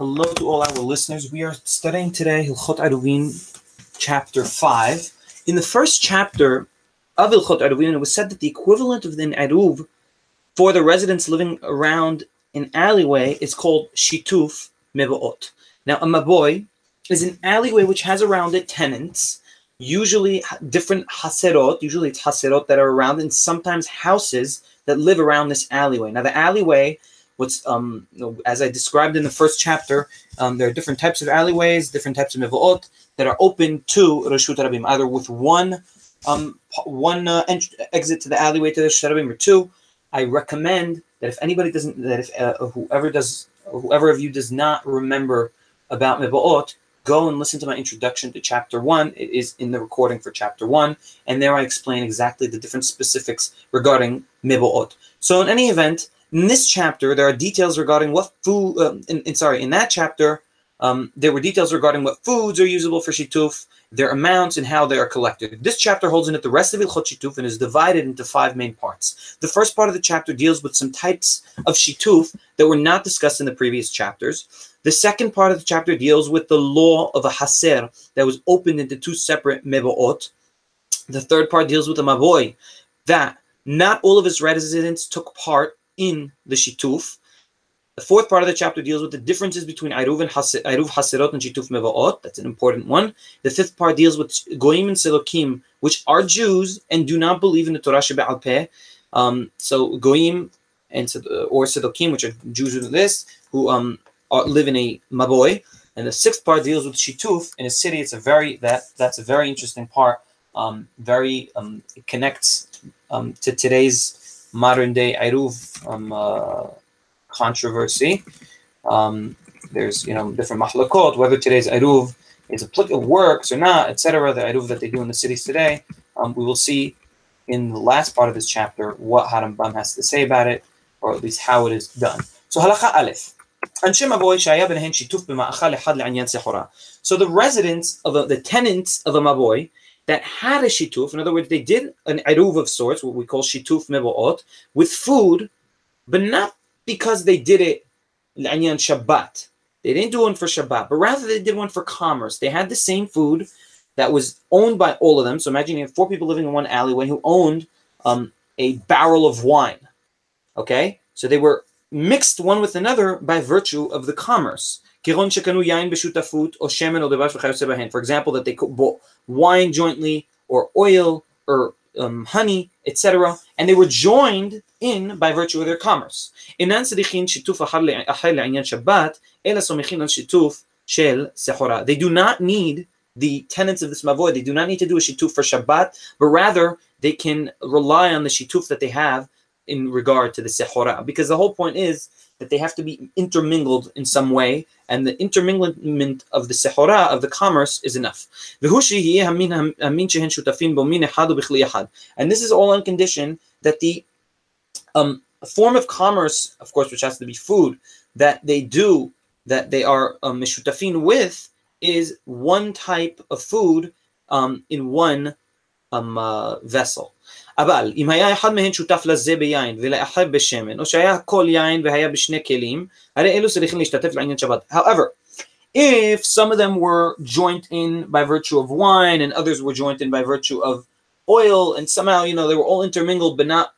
Hello to all our listeners. We are studying today Hilchot Eruvin, chapter 5. In the first chapter of Hilchot Eruvin, it was said that the equivalent of an Eruv for the residents living around an alleyway is called Shituf Mebaot. Now, a Maboy is an alleyway which has around it tenants, usually different Haserot, usually it's Haserot that are around, and sometimes houses that live around this alleyway. Now, the alleyway what's um as I described in the first chapter, um, there are different types of alleyways, different types of mivuot that are open to Rashut Rabim, either with one um one uh, ent- exit to the alleyway to the Rashut Rabim, or two. I recommend that if anybody doesn't, that if uh, whoever does, whoever of you does not remember about mivuot, go and listen to my introduction to chapter one. It is in the recording for chapter one, and there I explain exactly the different specifics regarding mivuot. So in any event in this chapter, there are details regarding what food. Uh, in, in, sorry, in that chapter, um, there were details regarding what foods are usable for shituf, their amounts, and how they are collected. This chapter holds in it the rest of Ilchot Shituf and is divided into five main parts. The first part of the chapter deals with some types of shituf that were not discussed in the previous chapters. The second part of the chapter deals with the law of a haser that was opened into two separate mevoot. The third part deals with a mavoy that not all of its residents took part in the Shituf. The fourth part of the chapter deals with the differences between Iruv and Has- Iruv Haserot and Shituf Mevaot. That's an important one. The fifth part deals with Goyim and Sedokim, which are Jews and do not believe in the Torah Sheba'al Peh. Um, so Goyim and or Sedokim, which are Jews this, who um, are, live in a Maboy. And the sixth part deals with Shituf in a city. It's a very that that's a very interesting part. Um, very um, connects um, to today's modern day Iruv um, uh, controversy. Um, there's you know different mahlakot whether today's Iruv is applicable works or not, etc. The Iruv that they do in the cities today. Um, we will see in the last part of this chapter what Harambam has to say about it, or at least how it is done. So halacha aleph. So the residents of a, the tenants of a maboy that had a shituf. In other words, they did an eruv of sorts, what we call shituf mevo'ot, with food, but not because they did it l'anyan Shabbat. They didn't do one for Shabbat, but rather they did one for commerce. They had the same food that was owned by all of them. So imagine you have four people living in one alleyway who owned um, a barrel of wine. Okay, so they were mixed one with another by virtue of the commerce. For example, that they bought wine jointly, or oil, or um, honey, etc., and they were joined in by virtue of their commerce. They do not need the tenants of this mavoy, they do not need to do a shituf for Shabbat, but rather they can rely on the shituf that they have in regard to the sehora. Because the whole point is that they have to be intermingled in some way, and the interminglement of the sehora, of the commerce, is enough. And this is all on condition that the um, form of commerce, of course, which has to be food, that they do, that they are um, with, is one type of food um, in one um, uh, vessel. אבל אם היה אחד מהן שותף לזה ביין ולאחר בשמן, או שהיה הכל יין והיה בשני כלים, הרי אלו צריכים להשתתף לעניין שבת. However, if some of them were joined in by virtue of wine and others were joined in by virtue of oil and somehow you know they were all intermingled but not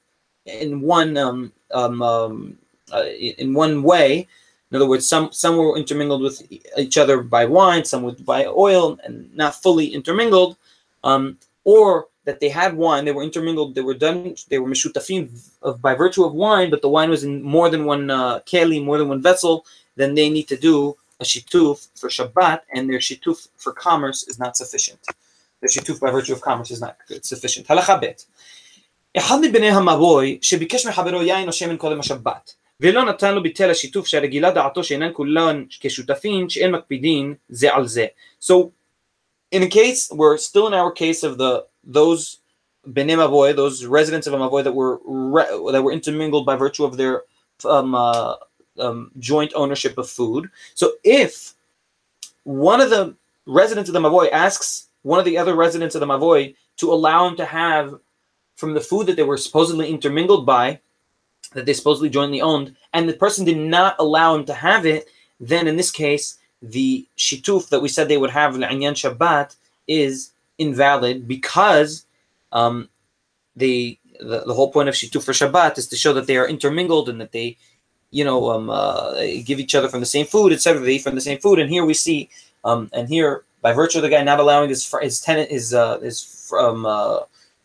in one um, um, um, uh, in one way in other words some some were intermingled with each other by wine some with by oil and not fully intermingled um, or that they had wine, they were intermingled, they were done, they were mishutafim of, by virtue of wine, but the wine was in more than one uh, keli, more than one vessel, then they need to do a shituf for Shabbat, and their shituf for commerce is not sufficient. Their shituf by virtue of commerce is not sufficient. הלכה ב' אחד מבני המבוי שביקש מחברו יין או שמן קודם השבת ולא נתן לו ביטל השיתוף שהרגילה דעתו שאינן כולן כשותפים שאין מקפידין זה על זה. So in a case, we're still in our case of the those Mavoy, those residents of a Mavoy that were re- that were intermingled by virtue of their um, uh, um, joint ownership of food. So if one of the residents of the Mavoy asks one of the other residents of the Mavoy to allow him to have from the food that they were supposedly intermingled by, that they supposedly jointly owned, and the person did not allow him to have it, then in this case, the shituf that we said they would have l'anyan Shabbat is invalid because um, the, the whole point of shituf for Shabbat is to show that they are intermingled and that they, you know, um, uh, give each other from the same food, etc. They eat from the same food, and here we see, um, and here by virtue of the guy not allowing his his tenant his uh, his uh,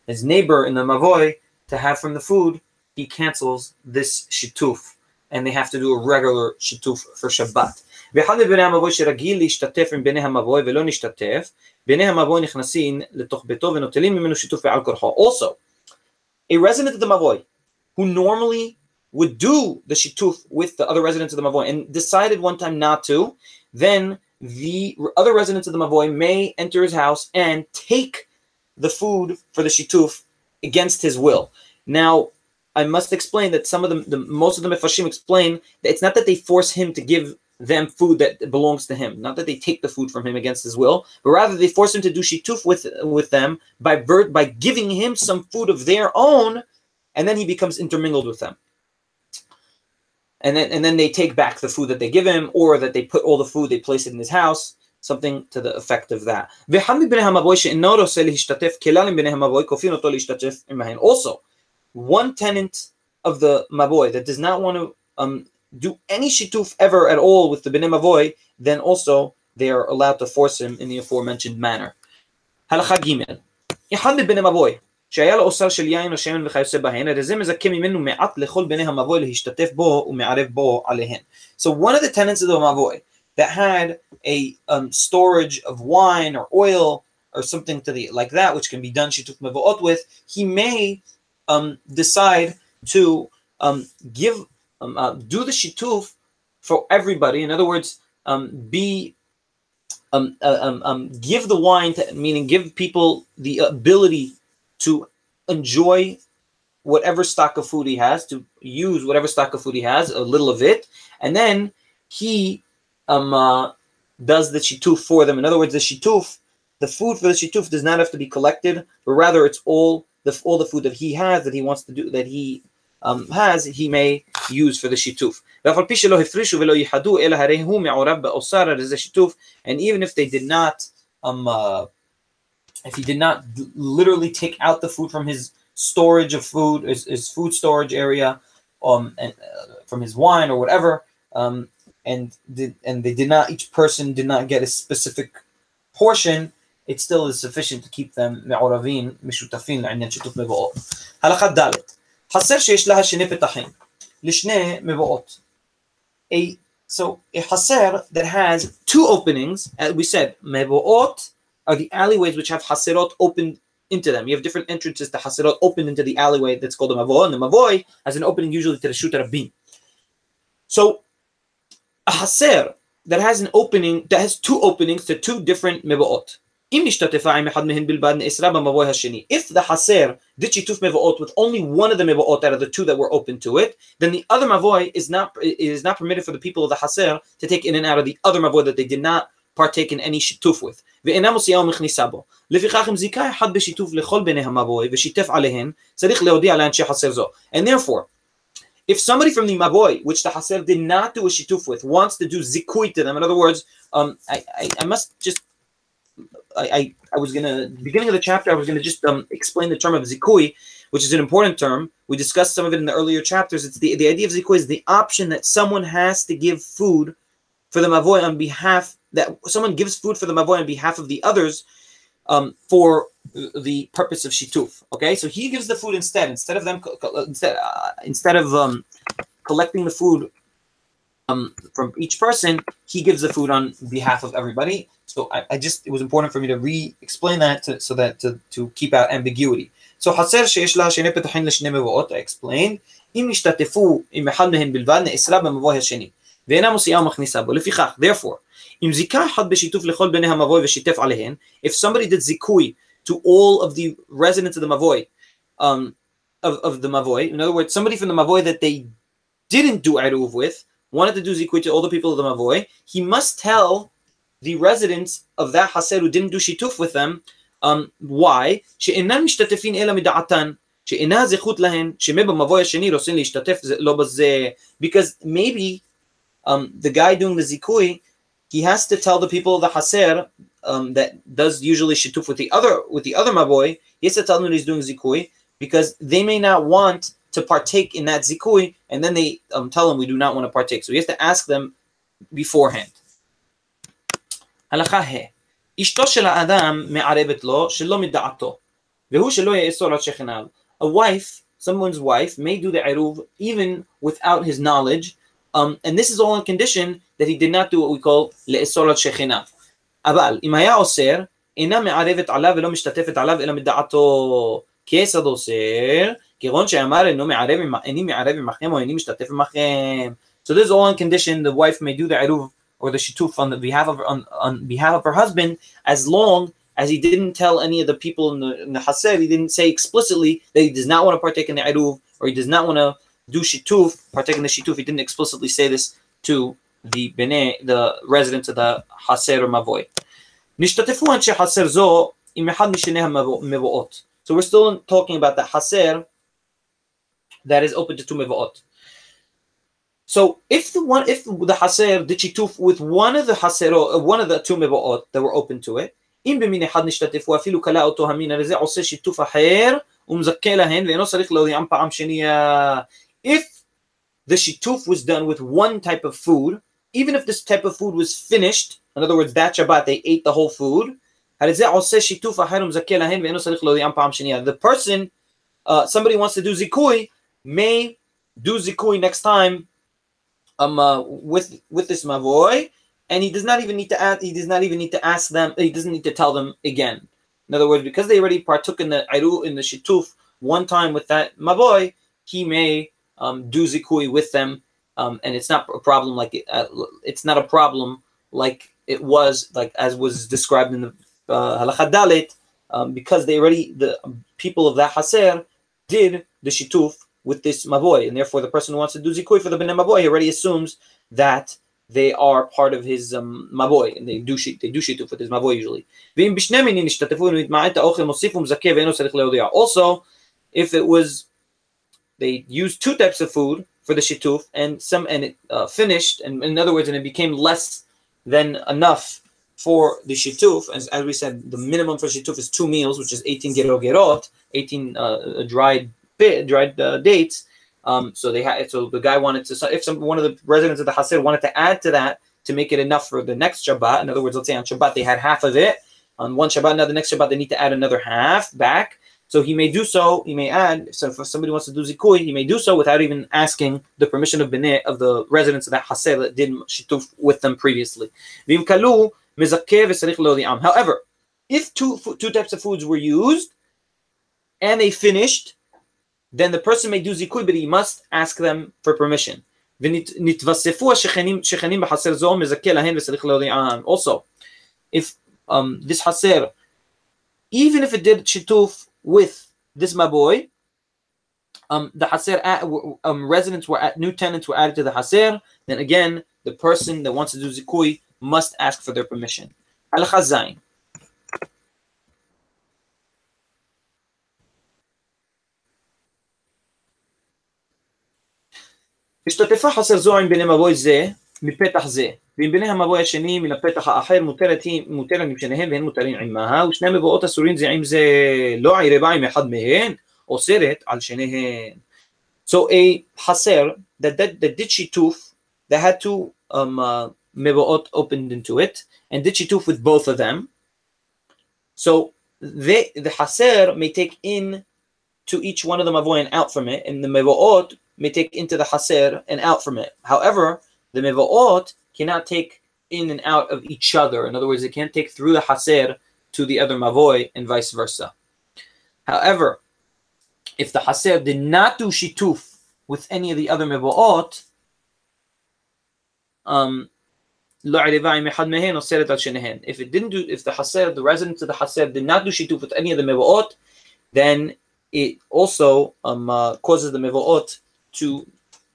his neighbor in the mavoy to have from the food, he cancels this shituf, and they have to do a regular shituf for Shabbat. ואחד מבני המבוי שרגיל להשתתף עם בני המבוי ולא נשתתף, בני המבוי נכנסים לתוך ביתו ונוטלים ממנו שיתוף בעל כורחו. Also, a resident of the מבוי, who normally would do the shituf with the other residents of the mavoi and decided one time not to, then the other residents of the mavoi may enter his house and take the food for the shituf against his will. Now, I must explain that some of the, the most of the mefarshim explain that it's not that they force him to give them food that belongs to him, not that they take the food from him against his will, but rather they force him to do shituf with with them by by giving him some food of their own, and then he becomes intermingled with them. And then and then they take back the food that they give him, or that they put all the food they place it in his house, something to the effect of that. Also, one tenant of the maboy that does not want to um, do any shituf ever at all with the bnei mavoy, then also they are allowed to force him in the aforementioned manner. Halacha gimel. יחמד בני מבוי, שהיה לו אוסר של יין או שמן וכיוצא בהן, הרי זה מזכה ממנו מעט לכל בני המבוי להשתתף בו ומערב בו עליהן. So one of the tenants of the מבוי that had a um, storage of wine or oil or something to the like that, which can be done shituf mevoot with, he may um, decide to um, give um, uh, do the shituf for everybody. In other words, um, be um, uh, um, um, give the wine, to, meaning give people the ability to enjoy whatever stock of food he has, to use whatever stock of food he has, a little of it, and then he um, uh, does the shituf for them. In other words, the shituf, the food for the shituf does not have to be collected, but rather it's all the all the food that he has that he wants to do that he um, has, he may use for the shituf. And even if they did not, um, uh, if he did not literally take out the food from his storage of food, his, his food storage area, um, and uh, from his wine or whatever, um, and did, and they did not, each person did not get a specific portion, it still is sufficient to keep them מעורבים, משותפים לעניין שיתוף מבואות. הלכה ד' חסר שיש לה שני פתחים, לשני מבואות. A, so a חסר that has two openings, as we said, מבואות are the alleyways which have חסרות opened into them. You have different entrances to חסרות opened into the alleyway that's called a מבוא, and the מבוי has an opening usually to the Reshut Rabbim. So a חסר that has an opening, that has two openings to two different מבואות. If the Haser did shituf mevoot with only one of the mevoot out of the two that were open to it, then the other mavoy is not is not permitted for the people of the Haser to take in and out of the other mavoy that they did not partake in any shituf with. And therefore, if somebody from the Maboy, which the Haser did not do a shituf with, wants to do zikui to them, in other words, um, I, I, I must just I, I, I was gonna beginning of the chapter. I was gonna just um, explain the term of zikui, which is an important term. We discussed some of it in the earlier chapters. It's the the idea of zikui is the option that someone has to give food for the mavoy on behalf that someone gives food for the mavoy on behalf of the others um, for the purpose of shituf. Okay, so he gives the food instead instead of them instead uh, instead of um, collecting the food um, from each person, he gives the food on behalf of everybody. So I, I just it was important for me to re-explain that to, so that to, to keep out ambiguity. So חסר שיש לה שני פתחים לשני מבואות, I explained, אם ישתתפו עם אחד מהם בלבד, נאסרה במבוא השני, ואינה מוציאה ומכניסה בו. לפיכך, therefore, אם זיכה אחד בשיתוף לכל בני המבוי ושיתף עליהן, if somebody did zikui to all of the residents of the mavoy, um, of, of the mavoy, in other words, somebody from the mavoy that they didn't do eruv with, wanted to do zikui to all the people of the mavoy, he must tell the residents of that haser who didn't do shituf with them, um, why? שאינם משתתפים אלא מדעתן, שאינה זכות להן, שמא במבוי השני רוצים להשתתף לא בזה, because maybe um, the guy doing the zikui, he has to tell the people of the haser um, that does usually shituf with the other with the other maboy. He has to tell them that he's doing zikui because they may not want to partake in that zikui, and then they um, tell him we do not want to partake. So he has to ask them beforehand. הלכה ה' אשתו של האדם מערבת לו שלא מדעתו, והוא שלא יאסור על שכניו. A wife, someone's wife, may do the עירוב even without his knowledge, um, and this is all on condition that he did not do what we call לאסור על שכניו. אבל אם היה אוסר, אינה מערבת עליו ולא משתתפת עליו אלא מדעתו. כיסד אוסר, כגון שאמר אינו מערב, איני מערב עמכם או איני משתתף עמכם. So this is all on condition the wife may do the עירוב or the shituf on behalf of on, on behalf of her husband as long as he didn't tell any of the people in the in the haser, he didn't say explicitly that he does not want to partake in the eruv or he does not want to do shituf, partake in the shituf. He didn't explicitly say this to the bene, the residents of the haser or mavoy. So we're still talking about the haser that is open to two mevaot. So if the one, if the haser did shituf with one of the hasero, one of the two mevoot that were open to it, אם במין אחד נשתתפו אפילו כלה אותו המין הזה עושה שיתוף אחר ומזכה להן ואינו צריך להודיעם פעם שנייה. If the shituf was done with one type of food, even if this type of food was finished, in other words, that Shabbat they ate the whole food, the person, uh, somebody wants to do zikui, may do zikui next time um uh, with with this mavoy, and he does not even need to ask. He does not even need to ask them. He doesn't need to tell them again. In other words, because they already partook in the iru in the shituf one time with that mavoy, he may um, do zikui with them, um, and it's not a problem like it, uh, it's not a problem like it was like as was described in the uh, um, because they already the people of that haser did the shituf with this mavoy, and therefore the person who wants to do zikui for the bnei mavoy already assumes that they are part of his um, mavoy, and they do shit, they do shituf with his mavoy usually. Also, if it was they used two types of food for the shituf, and some and it uh, finished, and in other words, and it became less than enough for the shituf, as, as we said, the minimum for shituf is two meals, which is 18 gerot gerot, 18 uh, dried dried uh, dates. Um, so they had so the guy wanted to if some one of the residents of the Hasid wanted to add to that to make it enough for the next Shabbat. In other words, let's say on Shabbat they had half of it. On one Shabbat, now the next Shabbat they need to add another half back. So he may do so. He may add. So if somebody wants to do zikui, he may do so without even asking the permission of bnei of the residents of that haser that did shituf with them previously. However, if two two types of foods were used and they finished, then the person may do zikui, but he must ask them for permission. Also, if um, this haser, even if it did shituf with this maboy, um, the haser um, residents were at, new tenants were added to the haser, then again the person that wants to do zikui must ask for their permission. Al השתתפה חסר זו עם ביני מבוי זה מפתח זה, ואם ביני המבוי השני מן הפתח האחר מותרת משניהם והן מותרים עמהה, ושני מבואות אסורים זה עם זה לא עירבה עם אחד מהן, אוסרת על שניהן. So a חסר, that, that, that did שיתוף, they had to um, uh, מבואות opened into it, and did שיתוף with both of them. So they, the חסר may take in to each one of the מבוי and out from it, and the מבואות may take into the haser and out from it. However, the mevoot cannot take in and out of each other. In other words, it can't take through the haser to the other mavoy and vice versa. However, if the haser did not do shituf with any of the other mevoot, um, if it didn't do, if the haser, the residents of the haser did not do shituf with any of the mevoot, then it also um, uh, causes the mevoot to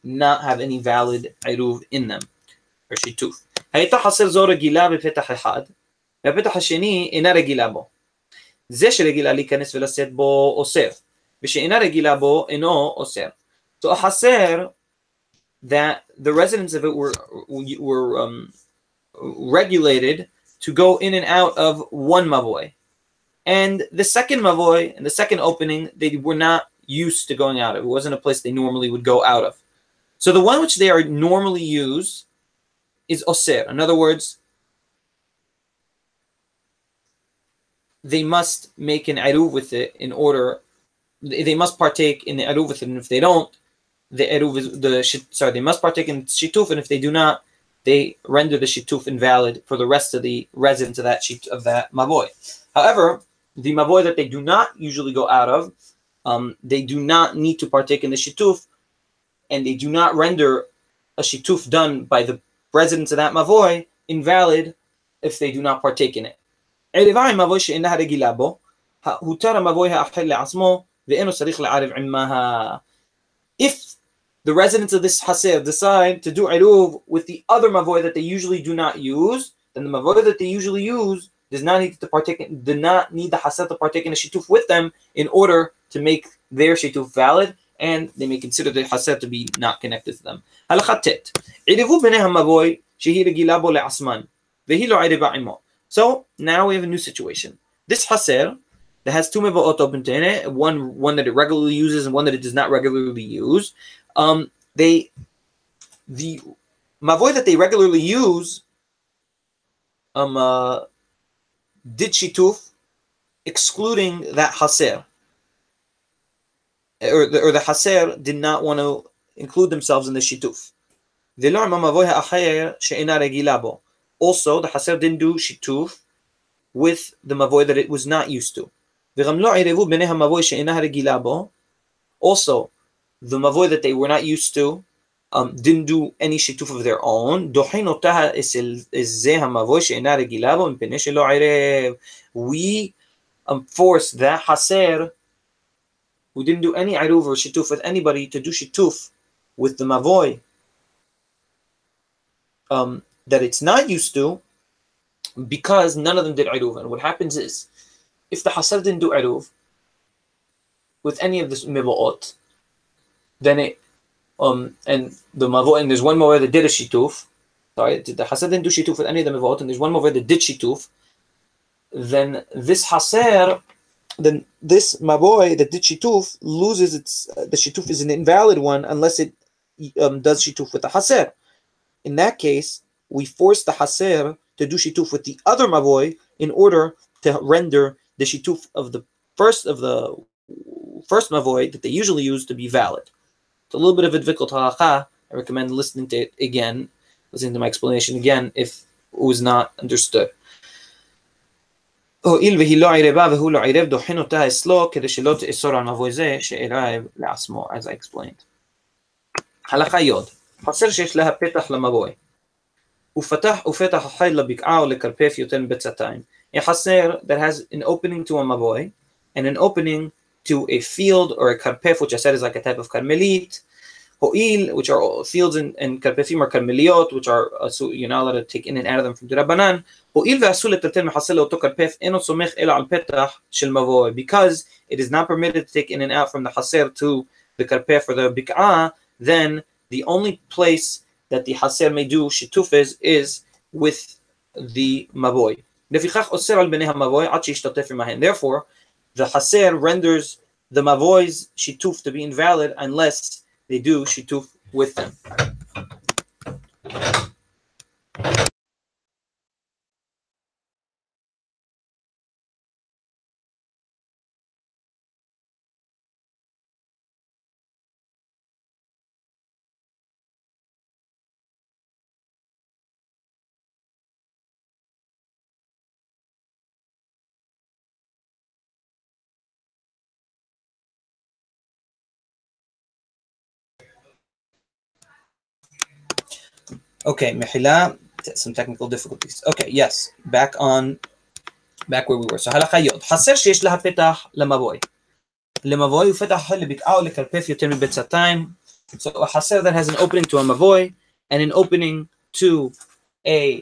not have any valid עירוב in them, or שיתוף. הייתה חסר זו רגילה בפתח אחד, והפתח השני אינה רגילה בו. זה שרגילה להיכנס ולשאת בו אוסר, ושאינה רגילה בו אינו אוסר. So a חסר that the residents of it were were um, regulated to go in and out of one mavoy, and the second mavoy and the second opening they were not used to going out of. It wasn't a place they normally would go out of. So the one which they are normally used is oser. In other words, they must make an eruv with it in order. They must partake in the eruv with it, and if they don't, the eruv is the sorry. They must partake in shituf, and if they do not, they render the shituf invalid for the rest of the residents of that shit of that mavoy. However, the mavoy that they do not usually go out of, um, they do not need to partake in the shituf, and they do not render a shituf done by the residents of that mavoi invalid if they do not partake in it. If the residents of this haser decide to do iruv with the other mavoi that they usually do not use, then the mavoi that they usually use does not need to partake in, do not need the haser to partake in a shituf with them in order to make their shituf valid, and they may consider the haser to be not connected to them. הלכה ט' עירבו ביני המבוי שהיא רגילה בו לעצמן, והיא לא עירבה עמו. So now we have a new situation. This haser that has two mevaot open to it, one one that it regularly uses and one that it does not regularly use. Um, they the mavoy that they regularly use um uh, did shituf excluding that haser or the, or the haser did not want to include themselves in the shituf. Also, the haser didn't do shituf with the mavoy that it was not used to. Also, the mavoy that they were not used to um, didn't do any shituf of their own. We um, force that haser who didn't do any iruv or shituf with anybody to do shituf with the mavoy um, that it's not used to because none of them did iruv. And what happens is, if the haser didn't do iruv with any of this mivoot, then it um and the mavo and there's one more that did a shituf. Sorry, the haser didn't do shituf with any of the mivoot, and there's one more where that did shituf. Then this haser, then this mavoy that did shituf loses its uh, the shituf is an invalid one unless it um, does shituf with the haser. In that case, we force the haser to do shituf with the other mavoy in order to render the shituf of the first of the first mavoy that they usually use to be valid. It's a little bit of a difficult halacha. I recommend listening to it again, listening to my explanation again if it was not understood. הואיל והיא לא עירבה והוא לא עירב, דוחין אותה אצלו כדי שלא תאסור על מבוי זה שעירב לעצמו, as I explained. הלכה י' חסר שיש לה פתח למבוי. ופתח ופתח החי לבקעה או לכרפף יותר מביצתיים. A חסר that has an opening to a mavoy and an opening to a field or a karpef, which I said is like a type of karmelit, ho'il, which are fields in, in karpefim or karmeliot, which are, uh, so you're not allowed to take in and out of them from the Rabbanan, ve'asul mechasel eno al shel because it is not permitted to take in and out from the haser to the karpef or the bik'ah, then the only place that the haser may do shitufes is with the mavoy. Therefore, the haser renders the mavoy's shituf to be invalid unless they do shituf with them. Okay, Mehila, some technical difficulties. Okay, yes, back on, back where we were. So הלכה יוד, חסר שיש לה פתח למבוי. למבוי הוא פתח לבקעה או לכרפף יותר מביצתיים. So a haser that has an opening to a mavoy and an opening to a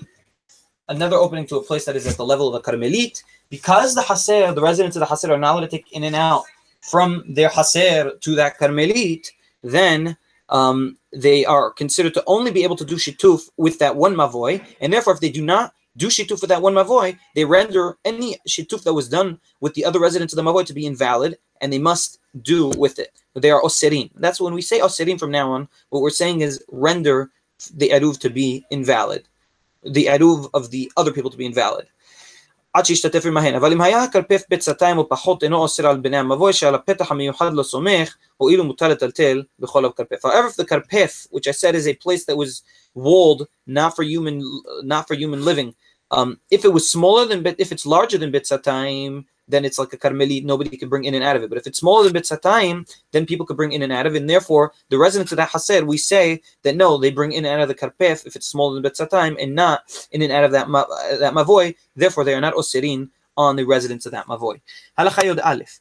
another opening to a place that is at the level of a karmelit, because the haser, the residents of the haser are not allowed to take in and out from their haser to that karmelit, then um, they are considered to only be able to do shituf with that one mavoy, and therefore, if they do not do shituf with that one mavoy, they render any shituf that was done with the other residents of the mavoy to be invalid, and they must do with it. They are oserin. That's when we say oserin from now on. What we're saying is render the eruv to be invalid, the eruv of the other people to be invalid. עד שישתתף עמהן. אבל אם היה הכרפף בצעתיים או פחות אינו אוסר על בני המבוי שעל הפתח המיוחד לו סומך, הואיל ומותר לטלטל בכל הכרפף. However, if the karpef, which I said is a place that was walled not for human, not for human living, um, if it was smaller than, if it's larger than bitzatayim, then it's like a karmeli, nobody can bring in and out of it. But if it's smaller than bitzatayim, then people could bring in and out of it. And therefore, the residents of that hasid, we say that no, they bring in and out of the karpef if it's smaller than bitzatayim and not in and out of that, ma- uh, that mavoy. Therefore, they are not osirin on the residents of that mavoy. Halacha yod aleph.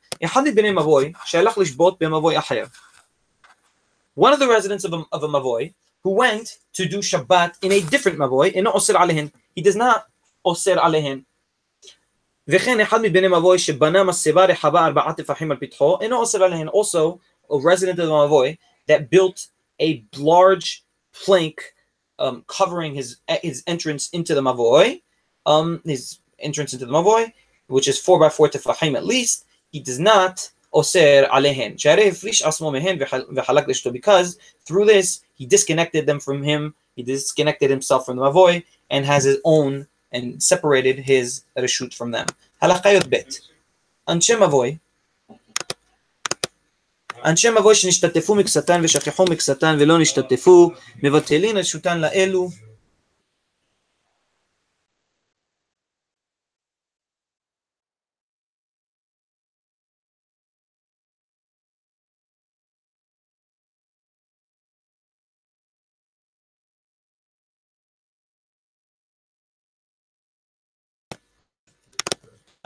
One of the residents of a, of a mavoy who went to do Shabbat in a different mavoy, in osir alehin, he does not osir alehin. וכן אחד מבני מבוי שבנה מסבה רחבה ארבעה טפחים על פתחו, אינו אוסר עליהן. Also, a resident of the mavoy that built a large plank um, covering his his entrance into the mavoy, um, his entrance into the mavoy, which is four by four tefachim at least, he does not oser alehen. Because through this, he disconnected them from him, he disconnected himself from the mavoy, and has his own and separated his reshut from them. הלכה י"ב אנשי מבוי אנשי מבוי שנשתתפו מקצתן ושכחו מקצתן ולא נשתתפו, מבטלין רשותן לאלו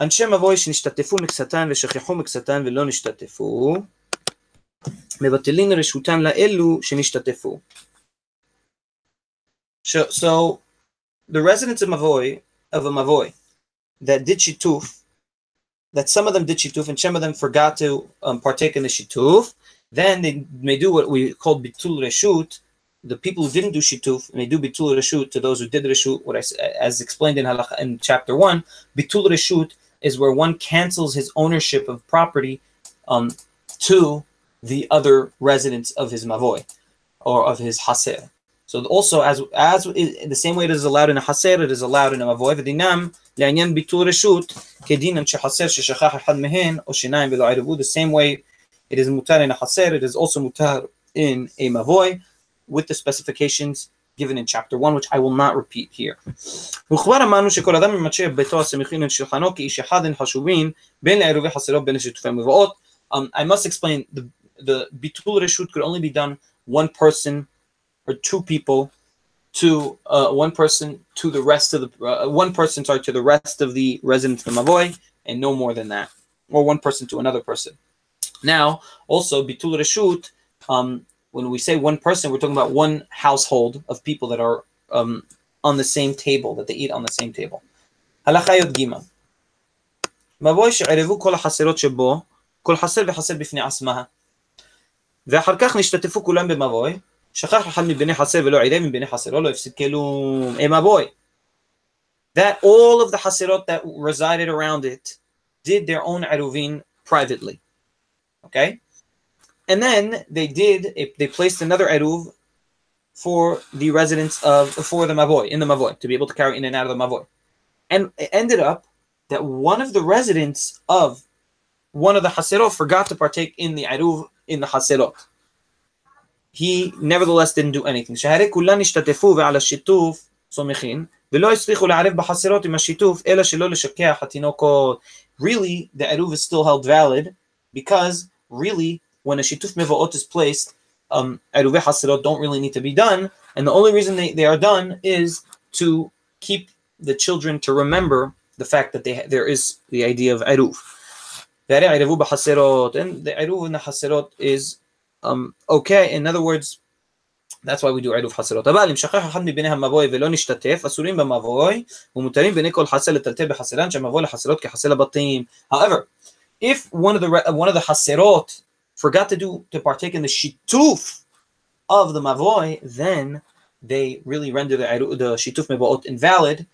אנשי מבוי שנשתתפו מקצתן ושכחו מקצתן ולא נשתתפו, מבטלין רשותן לאלו שנשתתפו. So, so the residents of Mavoy, of a Mavoy, that did shituf, that some of them did shituf and some of them forgot to um, partake in the shituf, then they may do what we call bitul reshut. The people who didn't do shituf may do bitul reshut to those who did reshut. What I as explained in halakha, in chapter one, bitul reshut is where one cancels his ownership of property um, to the other residents of his mavoy or of his haser. So also as as in the same way it is allowed in a haser, it is allowed in a mavoy. The same way it is mutar in a haser, it is also mutar in a mavoy with the specifications given in chapter 1, which I will not repeat here. Um, I must explain the, the bitul reshut could only be done one person or two people to uh, one person to the rest of the uh, one person sorry to the rest of the residents of the mavoy and no more than that or one person to another person now also bitul reshut um, when we say one person, we're talking about one household of people that are um, on the same table, that they eat on the same table. הלכה י"ג מבוי שערבו כל החסרות שבו, כל חסר וחסר בפני עצמה. ואחר כך נשתתפו כולם במבוי, שכח אחד מבני חסר ולא עירב מבני חסרו, לא הפסיד כלום. אה מבוי. That all of the חסרות that resided around it did their own עירובין privately. Okay? And then they did, they placed another eruv for the residents of, for the mavoy, in the mavoy, to be able to carry in and out of the mavoy. And it ended up that one of the residents of one of the haserot forgot to partake in the eruv in the haserot. He nevertheless didn't do anything. שהרי כולן השתתפו ועל השיתוף סומכין, ולא הצליחו לערב בחסרות עם השיתוף, אלא שלא לשכח התינוקות. Really, the eruv is still held valid, because really, when a shituf mevaot is placed, um, eruve hasirot don't really need to be done, and the only reason they, they are done is to keep the children to remember the fact that they there is the idea of eruv. And the eruv in the hasirot is um, okay. In other words, that's why we do עירוב חסרות. אבל אם שכח אחד מביני המבוי ולא נשתתף, אסורים במבוי, ומותרים ביני כל חסר לטלטל בחסרן, שהמבוי לחסרות כחסר לבתים. However, if one of the one of the חסרות forgot to do to partake in the shituf of the Mavoy, then they really render the, the Shituf Mebaot invalid,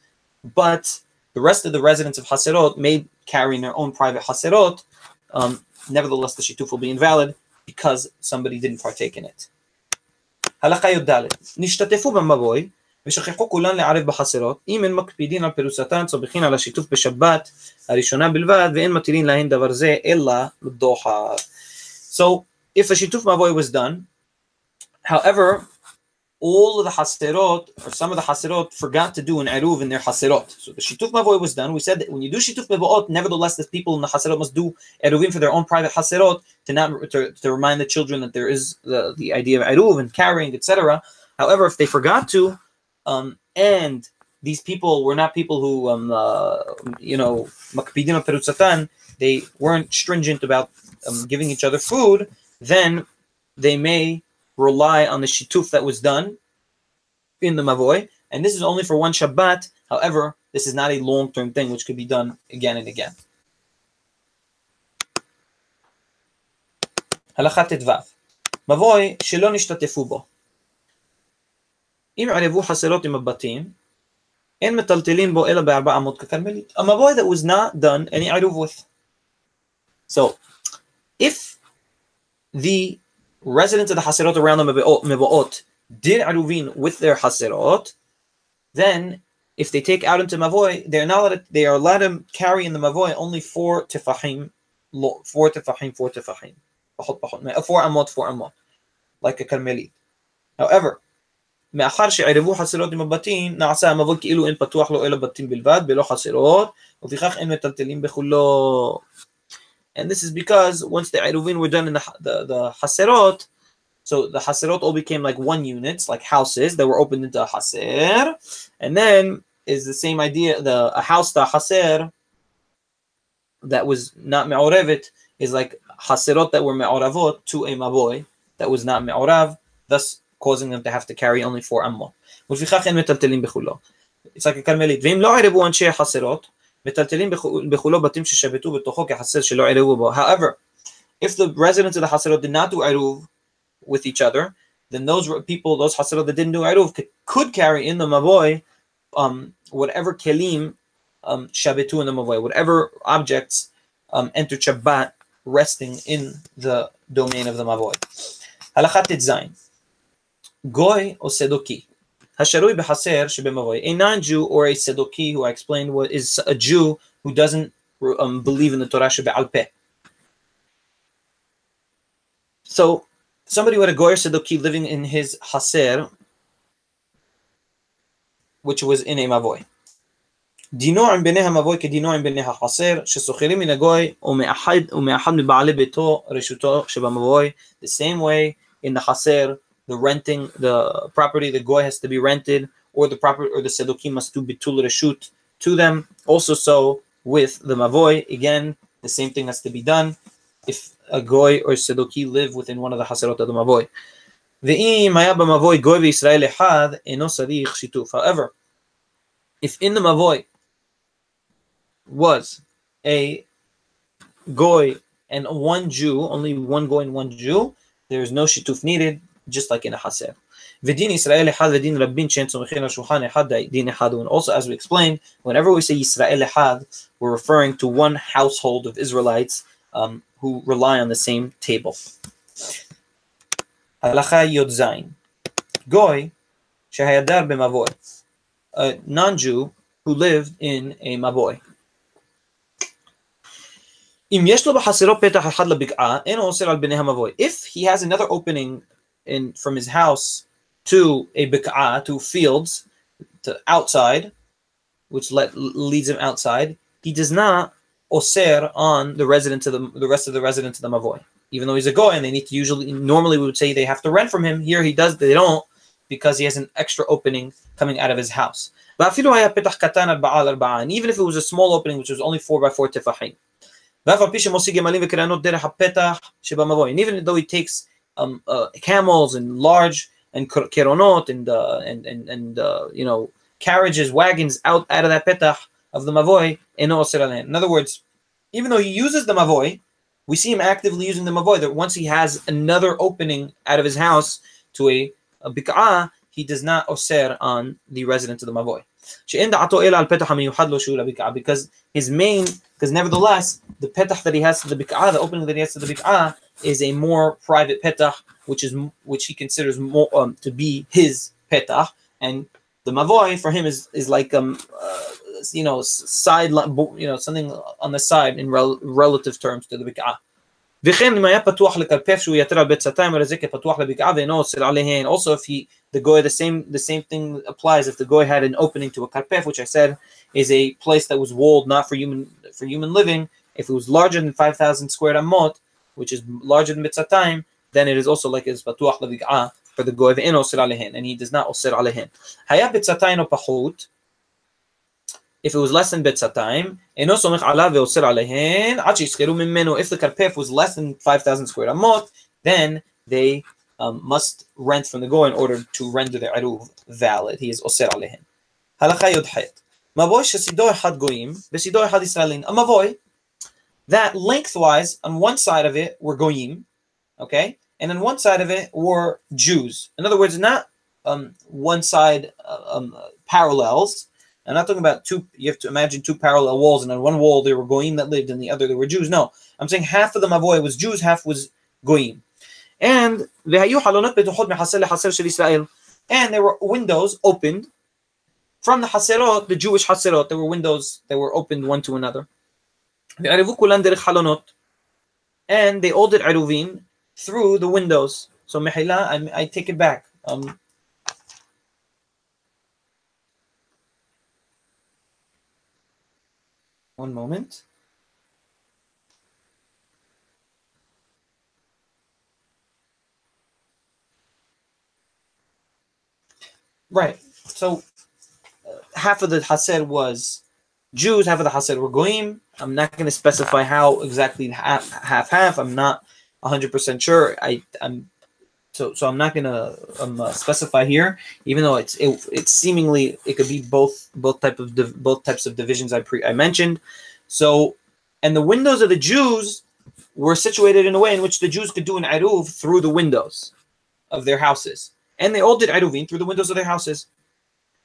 but the rest of the residents of Haserot may carry in their own private Haserot. Um, nevertheless, the Shituf will be invalid because somebody didn't partake in it. הלכה י"ד נשתתפו במבוי ושכחו כולן לערב בחסרות, אם הן מקפידין על פירוסתן, צומחין על השיתוף בשבת הראשונה בלבד, ואין מטילין להן דבר זה, אלא לדוחר. so, if a shituf mavoy was done, however, all of the haserot, or some of the haserot, forgot to do an eruv in their haserot. So the shituf mavoy was done. We said that when you do shituf mavoot, nevertheless, the people in the haserot must do eruvim for their own private haserot to not to, to remind the children that there is the, the idea of eruv and carrying, etc. However, if they forgot to, um, and these people were not people who, um, uh, you know, makpidin perutzatan, they weren't stringent about um, giving each other food, then they may rely on the shituf that was done in the mavoy, and this is only for one Shabbat. However, this is not a long-term thing which could be done again and again. הלכה ט"ו מבוי שלא נשתתפו בו. אם ערבו חסרות עם הבתים, אין מטלטלים בו אלא בארבע אמות ככרמלית. A מבוי that was not done any עירוב with. So, if the residents of the Haserot around the Mebaot did Aruvin with their Haserot, then if they take out into Mavoy, they're not allowed to, they are allowed to carry in the Mavoy only four tefahim, four tefahim, four tefahim, four amot, four amot, like a Carmelit. However, מאחר שערבו חסרות עם הבתים, נעשה המבוי כאילו אין פתוח לו אלא בתים בלבד, בלא חסרות, ולפיכך אין מטלטלים בכולו. And this is because once the Iruvin were done in the, the, the Haserot, so the Haserot all became like one unit, like houses that were opened into a Haser. And then is the same idea, the a house, the Haser, that was not Me'orevet, is like Haserot that were Me'oravot to a Maboy that was not Me'orav, thus causing them to have to carry only four Ammot. ולפיכך אין מטלטלים בכולו. It's like a Carmelit. ואם לא ערבו אנשי החסרות, מטלטלים בכולו בתים ששבתו בתוכו כחסר שלא עירבו בו. However, if the residents of the חסרות did not do עירוב with each other, then those people, those חסרות that didn't do עירוב could, could carry in the מבוי um, whatever kelim um, shabetu in the mavoy, whatever objects um, enter Shabbat resting in the domain of the mavoy. Halachat zayin. Goy or sedoki. Hasharui behaser shebemavoy. A non-Jew or a sedoki, who I explained what is a Jew who doesn't um, believe in the Torah shebe'al peh. So somebody with a goy or sedoki living in his haser, which was in a mavoy. דינו עם בני המבוי כדינו עם בני החסר, שסוחרים מן הגוי ומאחד, ומאחד מבעלי ביתו רשותו שבמבוי, the same way in the חסר, the renting the property the goy has to be rented or the property or the seduki must do bitul reshut to them. Also so with the mavoi, again the same thing has to be done if a goy or seduki live within one of the haserot of the mavoy. However, if in the mavoi was a goy and one Jew, only one goy and one Jew, there is no shituf needed just like in a Haser. V'din Yisrael echad v'din rabbin she'en tzomichin al shulchan echad din echad. And also, as we explained, whenever we say Yisrael echad, we're referring to one household of Israelites um, who rely on the same table. Halacha Yodzain. Goy shehayadar b'mavoy. A non-Jew who lived in a mavoy. If he has another opening in from his house to a bik'ah, uh, to fields, to outside, which let, leads him outside, he does not oser on the residents of the, the rest of the residents of the mavoy. Even though he's a goy and they need to usually, normally we would say they have to rent from him. Here he does, they don't, because he has an extra opening coming out of his house. Even if it was a small opening, which was only 4 by 4 tefahim. And even though he takes um, uh, camels and large and keronot and uh, and and, and uh, you know carriages, wagons out out of that petach of the mavoi in In other words, even though he uses the mavoi, we see him actively using the mavoi. That once he has another opening out of his house to a, a bik'ah, he does not oser on the resident of the mavoy. Because his main, because nevertheless, the petach that he has to the bik'ah, the opening that he has to the bik'ah, is a more private petach, which is which he considers more um, to be his petach, and the mavoy for him is is like um uh, you know side you know something on the side in rel- relative terms to the bik'ah. וכן אם היה פתוח לקלפף שהוא יתר על ביצתיים על זה כפתוח לבקעה ואינו אוסר עליהן. Also if he, the goy, the same, the same thing applies if the goy had an opening to a kalpef, which I said is a place that was walled not for human, for human living. If it was larger than 5,000 square amot, which is larger than mitzvah time, then it is also like it's batuach leviga for the goy ve'en osir alehin, and he does not osir alehin. Hayab bitzatayin pachut. If it was less than bitzatayim, eno somich alav ve'osir alehin, achi yischeru mimenu. If the karpef was less than five thousand square amot, then they um, must rent from the goy in order to render their aruv valid. He is osir alehin. Halacha yodhet. Mavoy shesido had goyim, besido had israelin. A mavoy that lengthwise on one side of it were goyim, okay, and on one side of it were Jews. In other words, not um, one side uh, um, parallels. I'm not talking about two. You have to imagine two parallel walls, and on one wall there were goyim that lived, and the other there were Jews. No, I'm saying half of the mavoi was Jews, half was goyim, and and there were windows opened from the haserot, the Jewish haserot. There were windows that were opened one to another. וערבו כולן דרך חלונות. And they all did עירובין through the windows. So mehila, I, I take it back. Um, one moment. Right. So uh, half of the Haser was Jews, half of the Haser were Goyim. I'm not going to specify how exactly half half half. I'm not 100% sure. I I'm so so I'm not going to um, uh, specify here, even though it's it, it's seemingly it could be both both type of div- both types of divisions I pre I mentioned. So and the windows of the Jews were situated in a way in which the Jews could do an iruv through the windows of their houses, and they all did iruvin through the windows of their houses.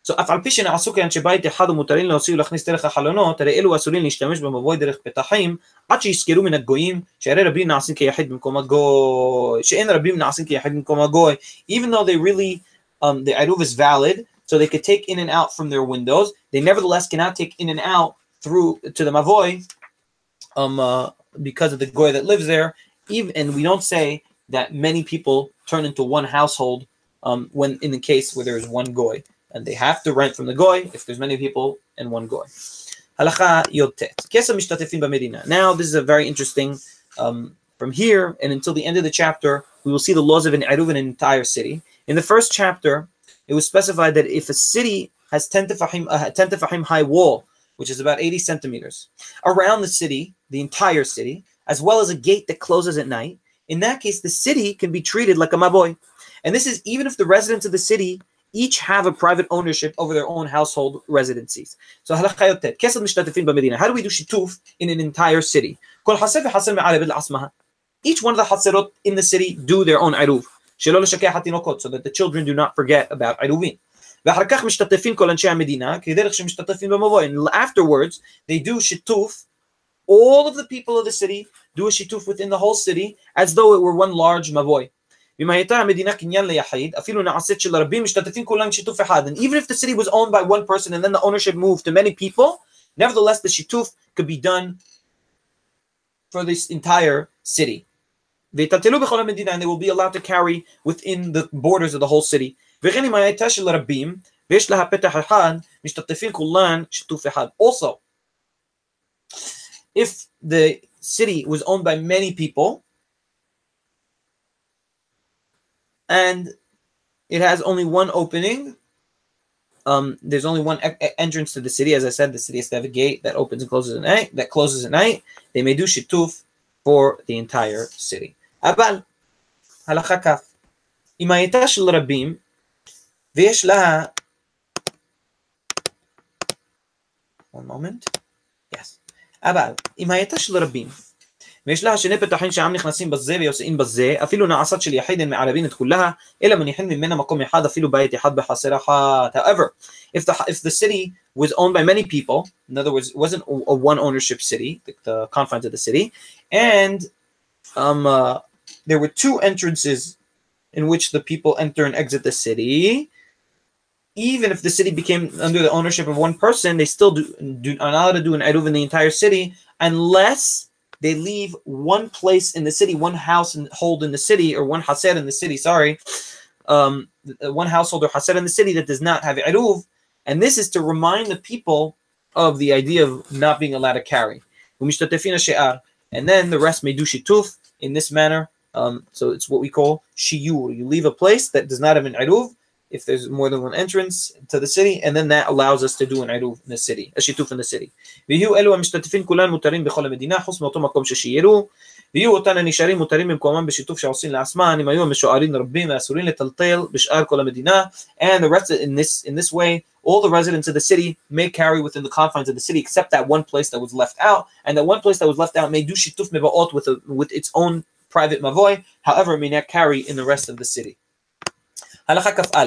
So אף על פי שנעשו כאן שבית אחד ומותרים להוציא ולהכניס דרך החלונות, הרי אלו אסורים להשתמש במבוי דרך פתחים, עד שיסקרו מן הגויים, שהרי רבים נעשים כיחיד במקום הגוי, שאין רבים נעשים כיחיד במקום הגוי, even though they really, um, the עירוב is valid, so they could take in and out from their windows, they nevertheless cannot take in and out through to the mavoy, um, uh, because of the goy that lives there, even, and we don't say that many people turn into one household um, when in the case where there is one goy and they have to rent from the goy if there's many people and one goy. Halacha yotet. Now this is a very interesting. Um, from here and until the end of the chapter, we will see the laws of an eruv in an entire city. In the first chapter, it was specified that if a city has 10 tefahim, uh, 10 tefahim high wall, which is about 80 centimeters, around the city, the entire city, as well as a gate that closes at night, in that case, the city can be treated like a maboy. And this is even if the residents of the city each have a private ownership over their own household residencies. So? How do we do shituf in an entire city? Each one of the haserot in the city do their own eruv. so that the children do not forget about עירובין. And afterwards, they do shituf. all of the people of the city do a shituf within the whole city, as though it were one large mavoy. במה הייתה המדינה קניין ליחיד, אפילו נעשית של רבים משתתפים כולם שיתוף אחד. And even if the city was owned by one person and then the ownership moved to many people, nevertheless the shituf could be done for this entire city. ויטלטלו בכל המדינה, and they will be allowed to carry within the borders of the whole city. וכן אם הייתה של רבים, ויש לה פתח אחד, משתתפים כולן שיתוף אחד. Also, if the city was owned by many people, and it has only one opening. Um, there's only one e- entrance to the city. As I said, the city has to have a gate that opens and closes at night. That closes at night. They may do shituf for the entire city. אבל הלכה כף, אם הייתה של רבים ויש לה... one moment, yes. אבל אם הייתה של רבים ויש לה שני פתחים שהעם נכנסים בזה ויוצאים בזה, אפילו נעשת של יחיד מערבין את כולה, אלא מניחים ממנה מקום אחד, אפילו בית אחד בחסר אחת. However, if the, if the city was owned by many people, in other words, it wasn't a one ownership city, the, the confines of the city, and um, uh, there were two entrances in which the people enter and exit the city, even if the city became under the ownership of one person, they still do, do are not allowed to do an eruv in the entire city unless they leave one place in the city, one house and hold in the city, or one haser in the city. Sorry, um, one household or haser in the city that does not have eruv, and this is to remind the people of the idea of not being allowed to carry. And then the rest may do shituf in this manner. Um, so it's what we call shiur. You leave a place that does not have an eruv if there's more than one entrance to the city, and then that allows us to do an eruv in the city, a shituf in the city. ויהיו אלו המשתתפים כולן מותרים בכל המדינה, חוץ מאותו מקום ששיירו, ויהיו אותן הנשארים מותרים במקומם בשיתוף שעושים לעצמן, אם היו המשוערים רבים ואסורים לטלטל בשאר כל המדינה, and the rest in this, in this way, all the residents of the city may carry within the confines of the city, except that one place that was left out, and that one place that was left out may do שיתוף mebaot with, a, with its own private mavoy, however, it may not carry in the rest of the city. הלכה כ"א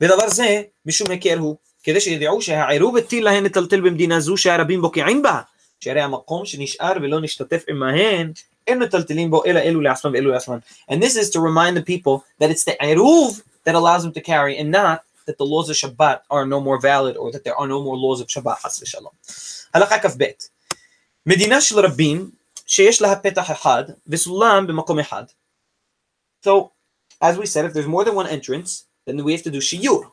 ודבר זה משום היכר הוא כדי שידעו שהעירוב הטיל להן לטלטל במדינה זו שהרבים בוקעים בה שהרי המקום שנשאר ולא נשתתף עמהן אין מטלטלים בו אלא אלו לעצמם ואלו לעצמם and this is to remind the people that it's the עירוב that allows them to carry and not that the laws of Shabbat are no more valid or that there are no more laws of Shabbat חס ושלום. הלכה כ"ב מדינה של רבים שיש לה פתח אחד וסולם במקום אחד. So as we said, if there's more than one entrance, then we have to do shiyur.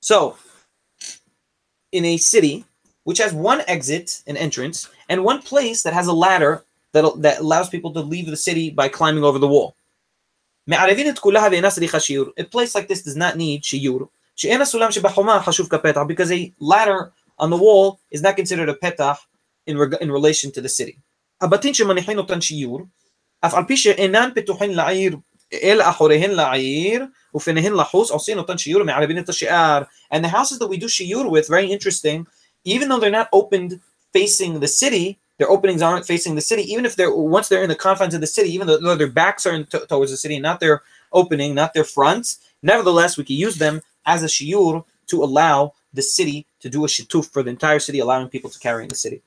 So, in a city which has one exit and entrance, and one place that has a ladder that, that allows people to leave the city by climbing over the wall. A place like this does not need shiyur. Because a ladder on the wall is not considered a petach in, reg- in relation to the city. הבתים שמניחים אותן שיעור, אף על פי שאינן פתוחים לעיר אל אחוריהן לעיר, ופניהן לחוץ, עושים אותן שיעור מערבין את השאר. And the houses that we do shiur with, very interesting, even though they're not opened facing the city, their openings aren't facing the city, even if they're, once they're in the confines of the city, even though their backs are in t- towards the city, not their opening, not their fronts, nevertheless, we can use them as a shiur to allow the city to do a shituf for the entire city, allowing people to carry in the city.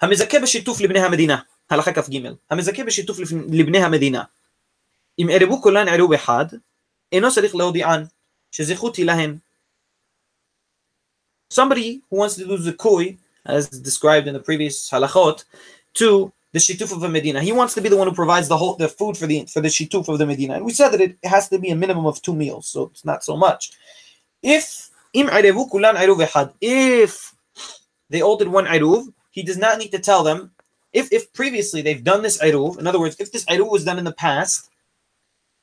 המזכה בשיתוף לבני המדינה, הלכה כ"ג, המזכה בשיתוף לבני המדינה, אם ערבו כולן עירוב אחד, אינו צריך להודיען, שזכות היא להן. Somebody who wants to do zikui, as described in the previous halachot, to the shituf of a medina. He wants to be the one who provides the whole the food for the for the shituf of the medina. And we said that it has to be a minimum of two meals, so it's not so much. If im kulan if they all did one iruv, he does not need to tell them. If if previously they've done this iruv, in other words, if this iruv was done in the past,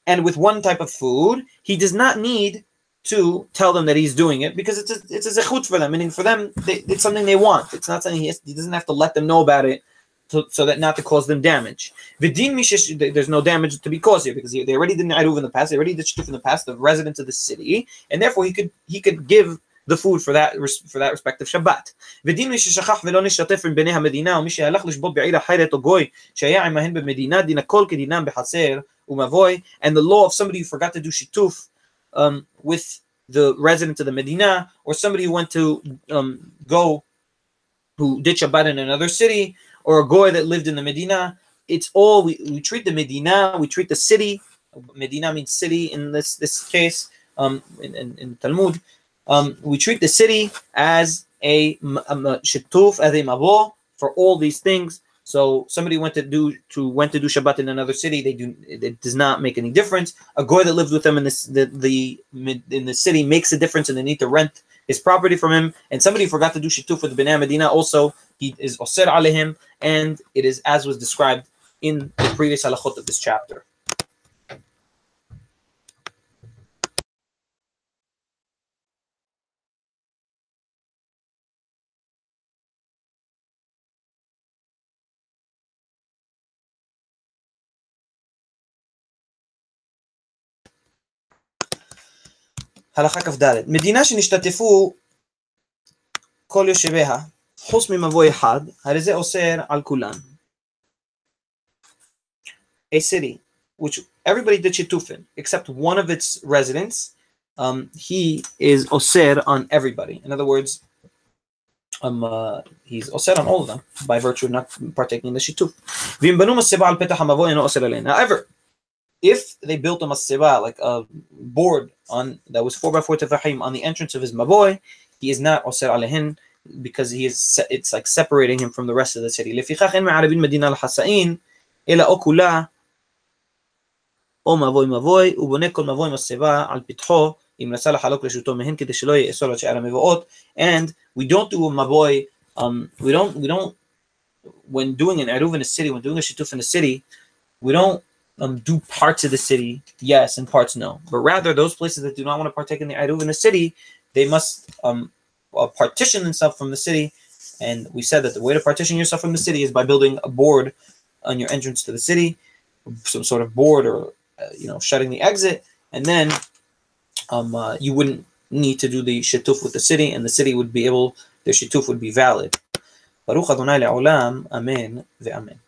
and with one type of food, he does not need to tell them that he's doing it because it's a, it's a zechut for them, meaning for them, they, it's something they want. It's not something he, has, he doesn't have to let them know about it to, so that not to cause them damage. There's no damage to be caused here because they already did Aruv in the past, they already did Shituf in the past, the residents of the city, and therefore he could he could give the food for that for that respective Shabbat. ודין מי ששכח ולא נשתף עם בני המדינה ומי שהלך לשבות בעיר אחרת או גוי שהיה עמהן במדינה דין הכל כדינם בחצר umavoy, and the law of somebody who forgot to do shituf um, with the residents of the Medina, or somebody who went to um, go who did Shabbat in another city, or a goy that lived in the Medina. It's all we, we treat the Medina, we treat the city. Medina means city in this this case um, in, in, in Talmud. um, we treat the city as a, a as a mavo for all these things. So somebody went to do to went to do Shabbat in another city. They do it does not make any difference. A guy that lives with them in this the, the in the city makes a difference, and they need to rent his property from him. And somebody forgot to do shituf with Bnei Medina. Also, he is osir alehim, and it is as was described in the previous halachot of this chapter. הלכה כ"ד, מדינה שנשתתפו כל יושביה, חוץ ממבוי אחד, הרי זה אוסר על כולן. a city, which everybody did shitufin except one of its residents, um, he is osir on everybody. In other words, um, uh, he's osir on all of them by virtue of not partaking in the shituf. ואם בנו מסבה על פתח המבוא, אינו אוסר עליהן. However, if they built a maseba, like a board on that was four by four tefahim on the entrance of his maboy, he is not osir alehen because he is se- it's like separating him from the rest of the city. לפיכך אין מערבין מדינה לחסאין, אלא או כולה או מבוי מבוי, ובונה כל מבוי מסבה על פתחו, אם רצה לחלוק רשותו מהן כדי שלא יאסור על שאר המבואות, and we don't do a מבוי, um, we don't, we don't, when doing an eruv in a city, when doing a shituf in a city, we don't um, do parts of the city, yes, and parts no. But rather, those places that do not want to partake in the Eruv in the city, they must um, uh, partition themselves from the city. And we said that the way to partition yourself from the city is by building a board on your entrance to the city, some sort of board or, uh, you know, shutting the exit. And then um, uh, you wouldn't need to do the shituf with the city, and the city would be able, their shituf would be valid. Baruch Adonai le'olam, amen ve'amen.